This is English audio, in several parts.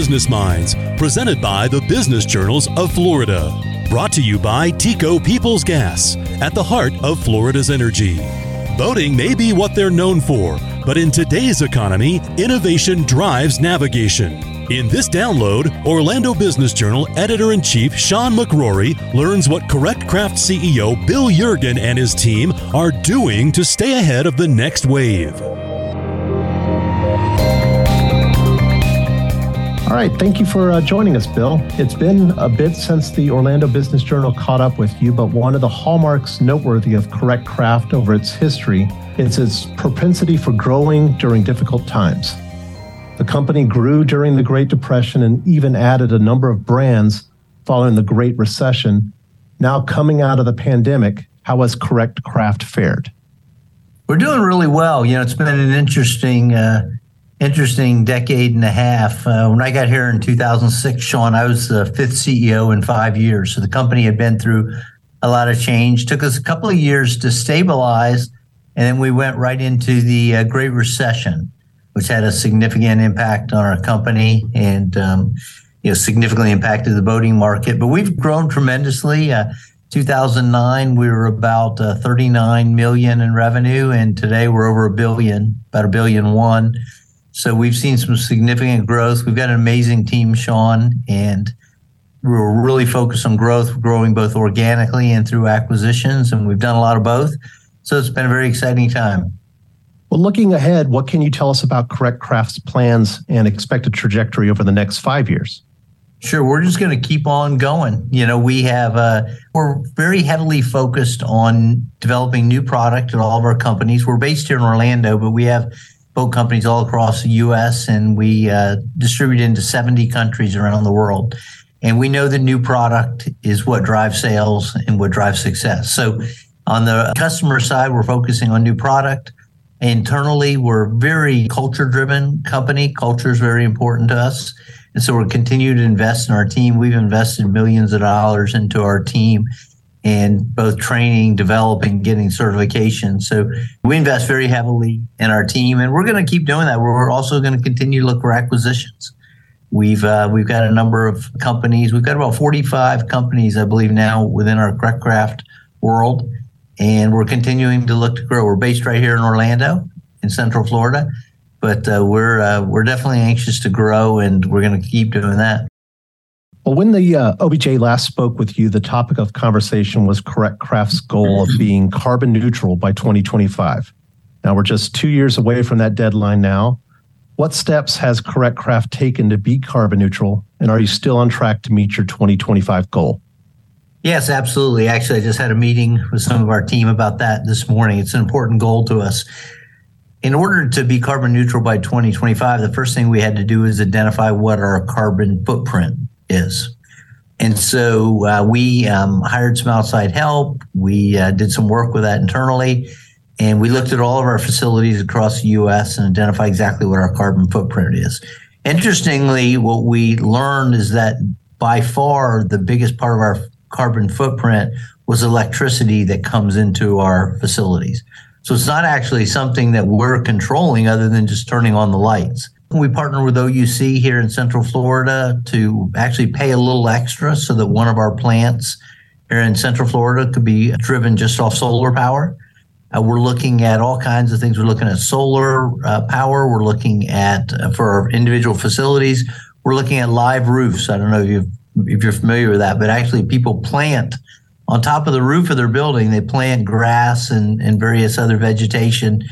Business Minds, presented by the Business Journals of Florida. Brought to you by TECO Peoples Gas, at the heart of Florida's energy. Boating may be what they're known for, but in today's economy, innovation drives navigation. In this download, Orlando Business Journal editor in chief Sean McCrory learns what Correct Craft CEO Bill Yeargin and his team are doing to stay ahead of the next wave. All right, thank you for uh, joining us, Bill. It's been a bit since the Orlando Business Journal caught up with you, but one of the hallmarks noteworthy of Correct Craft over its history is its propensity for growing during difficult times. The company grew during the Great Depression and even added a number of brands following the Great Recession. Now, coming out of the pandemic, how has Correct Craft fared? We're doing really well. You know, it's been an interesting uh, interesting decade and a half. Uh, when I got here in 2006, Sean, I was the fifth CEO in five years. So the company had been through a lot of change. Took us a couple of years to stabilize, and then we went right into the uh, Great Recession, which had a significant impact on our company and um, you know significantly impacted the boating market. But we've grown tremendously. Uh, 2009 we were about uh, 39 million in revenue and today we're over a billion about a billion one so we've seen some significant growth. We've got an amazing team, Sean, and we're really focused on growth, growing both organically and through acquisitions, and we've done a lot of both. So it's been a very exciting time. Well, looking ahead, what can you tell us about Correct Craft's plans and expected trajectory over the next five years? Sure, we're just going to keep on going. You know, we have uh, we're very heavily focused on developing new product at all of our companies. We're based here in Orlando, but we have boat companies all across the U.S. and we uh, distribute into 70 countries around the world. And we know that new product is what drives sales and what drives success. So on the customer side, we're focusing on new product. Internally, we're very culture driven company. Culture is very important to us. And so we're continuing to invest in our team. We've invested millions of dollars into our team and both training, developing, getting certification. So we invest very heavily in our team, and we're going to keep doing that. We're also going to continue to look for acquisitions. We've uh, we've got a number of companies. We've got about 45 companies, I believe, now within our Craft world, and we're continuing to look to grow. We're based right here in Orlando, in Central Florida, but uh, we're uh, we're definitely anxious to grow, and we're going to keep doing that. Well, when the uh, OBJ last spoke with you, the topic of conversation was Correct Craft's goal of being carbon neutral by 2025. Now we're just two years away from that deadline now. What steps has Correct Craft taken to be carbon neutral? And are you still on track to meet your 2025 goal? Yes, absolutely. Actually, I just had a meeting with some of our team about that this morning. It's an important goal to us. In order to be carbon neutral by 2025, the first thing we had to do is identify what our carbon footprint is. And so uh, we um, hired some outside help. We uh, did some work with that internally. And we looked at all of our facilities across the US and identified exactly what our carbon footprint is. Interestingly, what we learned is that by far the biggest part of our carbon footprint was electricity that comes into our facilities. So it's not actually something that we're controlling other than just turning on the lights. We partner with OUC here in Central Florida to actually pay a little extra so that one of our plants here in Central Florida could be driven just off solar power. Uh, we're looking at all kinds of things. We're looking at solar uh, power. We're looking at uh, for our individual facilities. We're looking at live roofs. I don't know if you if you're familiar with that, but actually people plant on top of the roof of their building. They plant grass and and various other vegetation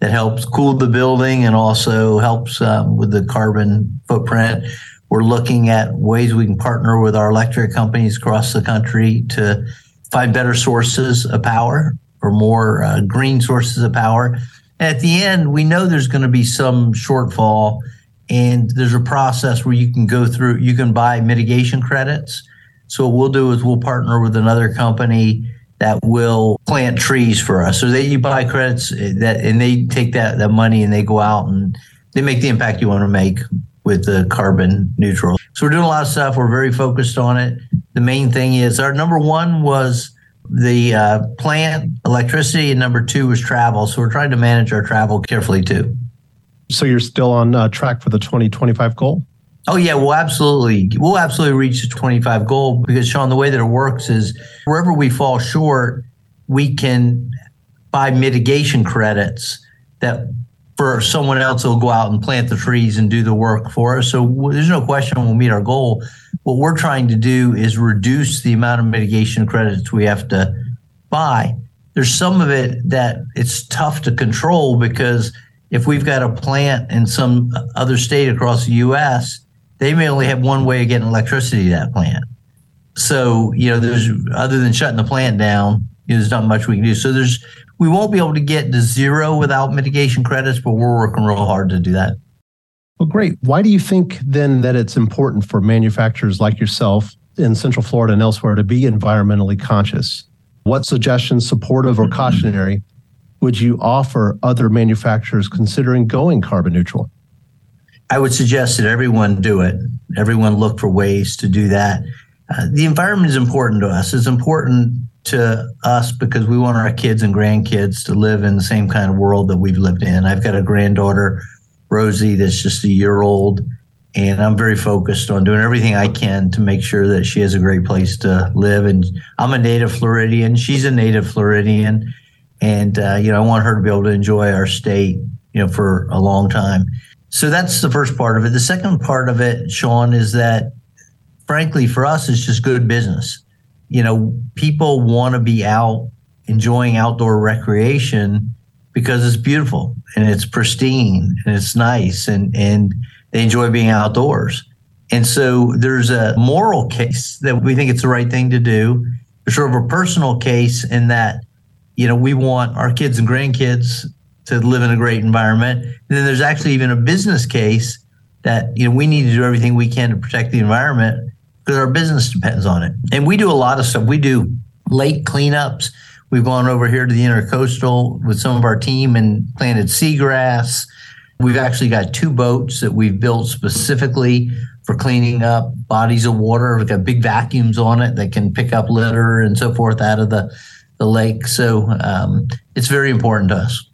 that helps cool the building and also helps um, with the carbon footprint. We're looking at ways we can partner with our electric companies across the country to find better sources of power or more uh, green sources of power. And at the end, we know there's going to be some shortfall, and there's a process where you can go through, you can buy mitigation credits. So, what we'll do is we'll partner with another company that will plant trees for us. So that you buy credits eh, that and they take that that money and they go out and they make the impact you want to make with the carbon neutral. So we're doing a lot of stuff. We're very focused on it. The main thing is our number one was the uh, plant electricity, and number two was travel. So we're trying to manage our travel carefully too. So you're still on uh, track for the 2025 goal? Oh yeah, we'll absolutely we'll absolutely reach the 25 goal because Sean, the way that it works is wherever we fall short, we can buy mitigation credits that for someone else will go out and plant the trees and do the work for us. So there's no question we'll meet our goal. What we're trying to do is reduce the amount of mitigation credits we have to buy. There's some of it that it's tough to control because if we've got a plant in some other state across the US, they may only have one way of getting electricity to that plant. So, you know, there's other than shutting the plant down, you know, there's not much we can do. So there's we won't be able to get to zero without mitigation credits, but we're working real hard to do that. Well, great. Why do you think then that it's important for manufacturers like yourself in Central Florida and elsewhere to be environmentally conscious? What suggestions, supportive or cautionary, would you offer other manufacturers considering going carbon neutral? I would suggest that everyone do it. Everyone look for ways to do that. Uh, the environment is important to us. It's important to us because we want our kids and grandkids to live in the same kind of world that we've lived in. I've got a granddaughter, Rosie, that's just a year old, and I'm very focused on doing everything I can to make sure that she has a great place to live. And I'm a native Floridian; she's a native Floridian, and uh, you know I want her to be able to enjoy our state, you know, for a long time. So that's the first part of it. The second part of it, Sean, is that frankly for us, it's just good business you know, people want to be out enjoying outdoor recreation because it's beautiful and it's pristine and it's nice and and they enjoy being outdoors. And so there's a moral case that we think it's the right thing to do. There's sort of a personal case in that, you know, we want our kids and grandkids to live in a great environment. And then there's actually even a business case that, you know, we need to do everything we can to protect the environment because our business depends on it. And we do a lot of stuff. We do lake cleanups. We've gone over here to the intercoastal with some of our team and planted seagrass. We've actually got two boats that we've built specifically for cleaning up bodies of water. We've got big vacuums on it that can pick up litter and so forth out of the, the lake. So um, it's very important to us.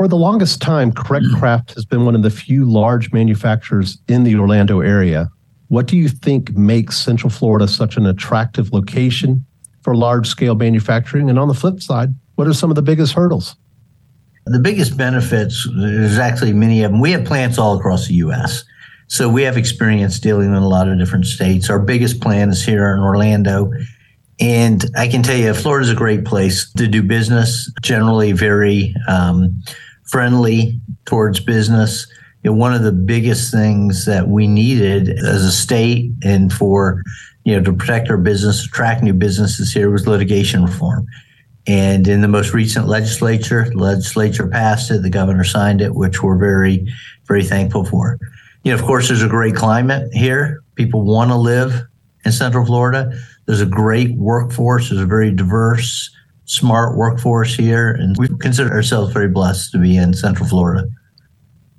For the longest time, Correct Craft has been one of the few large manufacturers in the Orlando area what do you think makes Central Florida such an attractive location for large scale manufacturing? And on the flip side, what are some of the biggest hurdles? The biggest benefits, there's actually many of them. We have plants all across the U.S. So we have experience dealing in a lot of different states. Our biggest plant is here in Orlando. And I can tell you, Florida is a great place to do business, generally very um, friendly towards business you know, one of the biggest things that we needed as a state and for you know to protect our business, attract new businesses here was litigation reform. And in the most recent legislature, the legislature passed it, the governor signed it, which we're very, very thankful for. You know, of course, there's a great climate here. People want to live in Central Florida. There's a great workforce. There's a very diverse, smart workforce here. And we consider ourselves very blessed to be in Central Florida.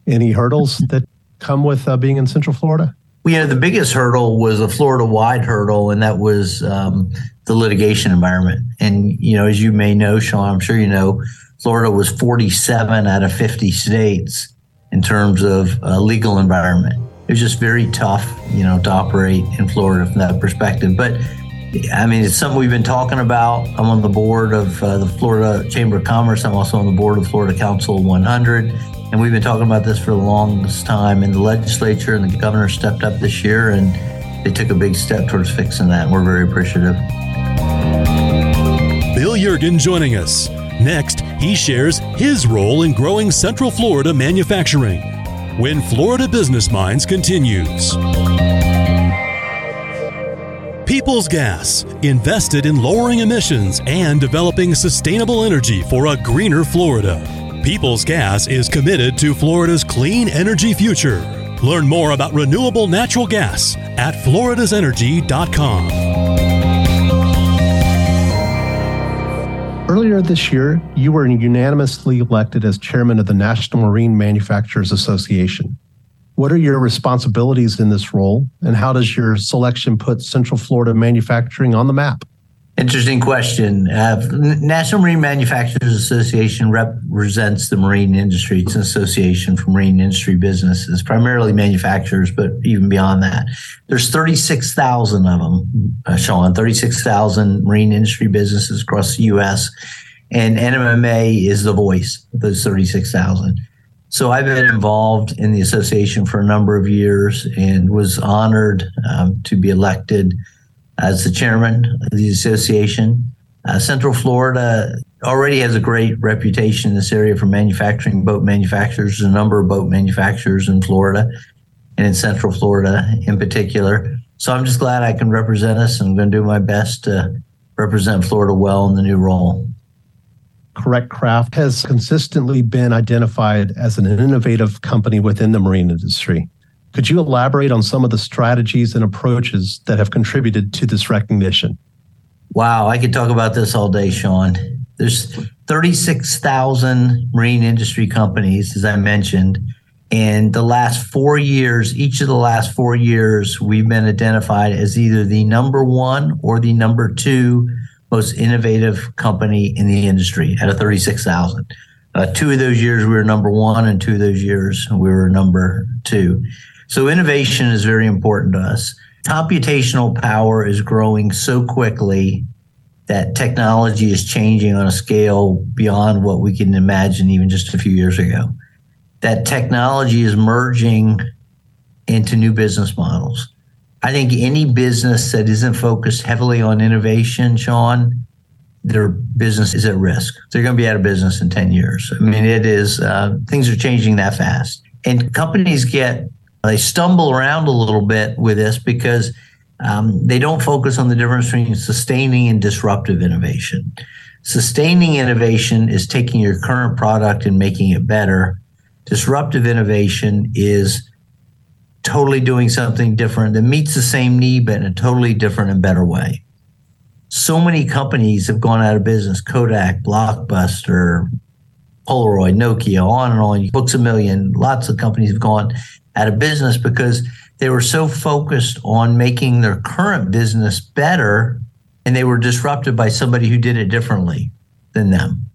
Any hurdles that come with uh, being in Central Florida? Well, you know, the biggest hurdle was a Florida wide hurdle, and that was um, the litigation environment. And, you know, as you may know, Sean, I'm sure you know, Florida was 47 out of 50 states in terms of uh, legal environment. It was just very tough, you know, to operate in Florida from that perspective. But I mean, it's something we've been talking about. I'm on the board of uh, the Florida Chamber of Commerce. I'm also on the board of Florida Council 100. And we've been talking about this for the longest time. And the legislature and the governor stepped up this year and they took a big step towards fixing that. We're very appreciative. Bill Yeargin joining us. Next, he shares his role in growing Central Florida manufacturing. When Florida Business Minds continues. People's Gas, invested in lowering emissions and developing sustainable energy for a greener Florida. People's Gas is committed to Florida's clean energy future. Learn more about renewable natural gas at floridasenergy.com. Earlier this year, you were unanimously elected as chairman of the National Marine Manufacturers Association. What are your responsibilities in this role, and how does your selection put Central Florida manufacturing on the map? Interesting question. Uh, National Marine Manufacturers Association represents the marine industry. It's an association for marine industry businesses, primarily manufacturers, but even beyond that. There's 36,000 of them, uh, Sean, 36,000 marine industry businesses across the U.S. And NMMA is the voice of those 36,000. So I've been involved in the association for a number of years and was honored um, to be elected – as the chairman of the association. Uh, Central Florida already has a great reputation in this area for manufacturing boat manufacturers. There's a number of boat manufacturers in Florida and in Central Florida in particular. So I'm just glad I can represent us and I'm going to do my best to represent Florida well in the new role. Correct Craft has consistently been identified as an innovative company within the marine industry. Could you elaborate on some of the strategies and approaches that have contributed to this recognition? Wow, I could talk about this all day, Sean. There's 36,000 marine industry companies, as I mentioned. And the last four years, each of the last four years, we've been identified as either the number one or the number two most innovative company in the industry out of 36,000. Uh, two of those years we were number one, and two of those years we were number two. So innovation is very important to us. Computational power is growing so quickly that technology is changing on a scale beyond what we can imagine even just a few years ago. That technology is merging into new business models. I think any business that isn't focused heavily on innovation, Sean, their business is at risk. They're going to be out of business in 10 years. I mean, it is, uh, things are changing that fast. And companies get they stumble around a little bit with this because um, they don't focus on the difference between sustaining and disruptive innovation. Sustaining innovation is taking your current product and making it better. Disruptive innovation is totally doing something different that meets the same need, but in a totally different and better way. So many companies have gone out of business Kodak, Blockbuster, Polaroid, Nokia, on and on, Books a Million, lots of companies have gone out of business because they were so focused on making their current business better and they were disrupted by somebody who did it differently than them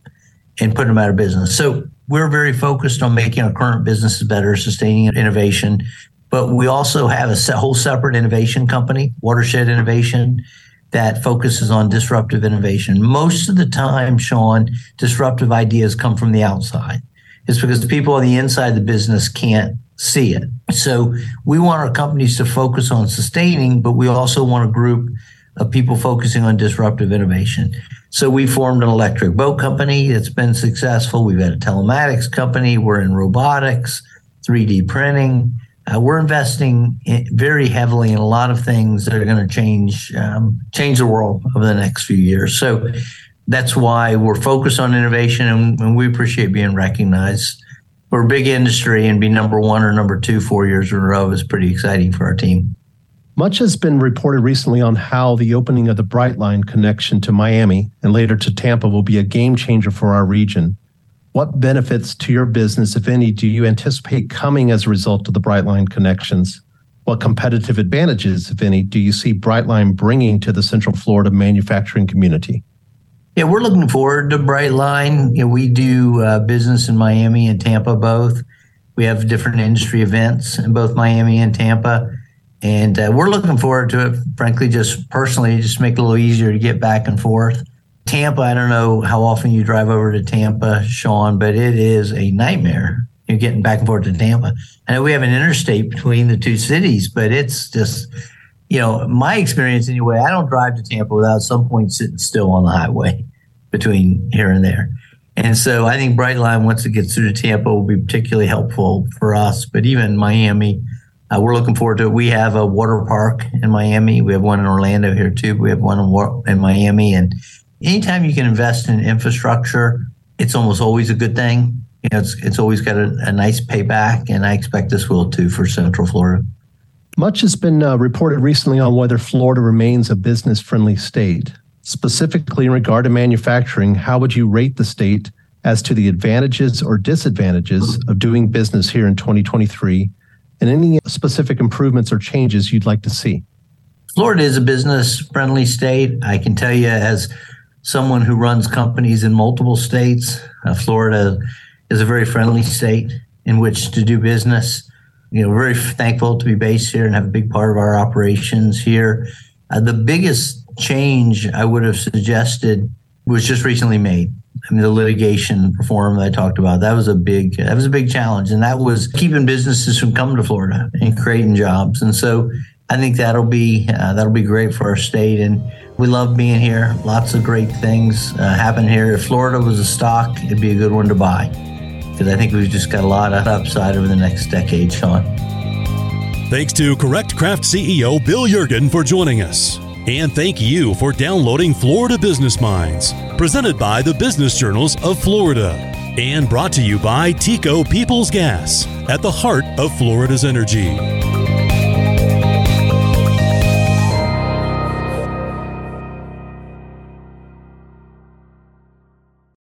and put them out of business. So we're very focused on making our current businesses better, sustaining innovation. But we also have a whole separate innovation company, Watershed Innovation, that focuses on disruptive innovation. Most of the time, Sean, disruptive ideas come from the outside. It's because the people on the inside of the business can't see it. So we want our companies to focus on sustaining, but we also want a group of people focusing on disruptive innovation. So we formed an electric boat company that's been successful. We've had a telematics company. We're in robotics, 3D printing. Uh, we're investing in, very heavily in a lot of things that are going to change um, change the world over the next few years. So that's why we're focused on innovation, and, and we appreciate being recognized we're a big industry and be number one or number two four years in a row is pretty exciting for our team. Much has been reported recently on how the opening of the Brightline connection to Miami and later to Tampa will be a game changer for our region. What benefits to your business, if any, do you anticipate coming as a result of the Brightline connections? What competitive advantages, if any, do you see Brightline bringing to the Central Florida manufacturing community? Yeah, we're looking forward to Brightline. You know, we do uh, business in Miami and Tampa both. We have different industry events in both Miami and Tampa. And uh, we're looking forward to it, frankly, just personally, just make it a little easier to get back and forth. Tampa, I don't know how often you drive over to Tampa, Sean, but it is a nightmare. You're getting back and forth to Tampa. I know we have an interstate between the two cities, but it's just you know, my experience anyway, I don't drive to Tampa without some point sitting still on the highway between here and there. And so I think Brightline, once it gets through to Tampa, will be particularly helpful for us. But even Miami, uh, we're looking forward to it. We have a water park in Miami. We have one in Orlando here too. We have one in, in Miami. And anytime you can invest in infrastructure, it's almost always a good thing. You know, it's, it's always got a, a nice payback. And I expect this will too for Central Florida. Much has been uh, reported recently on whether Florida remains a business friendly state. Specifically, in regard to manufacturing, how would you rate the state as to the advantages or disadvantages of doing business here in 2023 and any specific improvements or changes you'd like to see? Florida is a business friendly state. I can tell you, as someone who runs companies in multiple states, uh, Florida is a very friendly state in which to do business. You know, very thankful to be based here and have a big part of our operations here. Uh, the biggest change I would have suggested was just recently made. I mean, the litigation reform that I talked about that was a big that was a big challenge, and that was keeping businesses from coming to Florida and creating jobs. And so, I think that'll be uh, that'll be great for our state, and we love being here. Lots of great things uh, happen here. If Florida was a stock, it'd be a good one to buy because I think we've just got a lot of upside over the next decade, Sean. Thanks to Correct Craft CEO Bill Yeargin for joining us. And thank you for downloading Florida Business Minds, presented by the Business Journals of Florida and brought to you by TECO Peoples Gas at the heart of Florida's energy.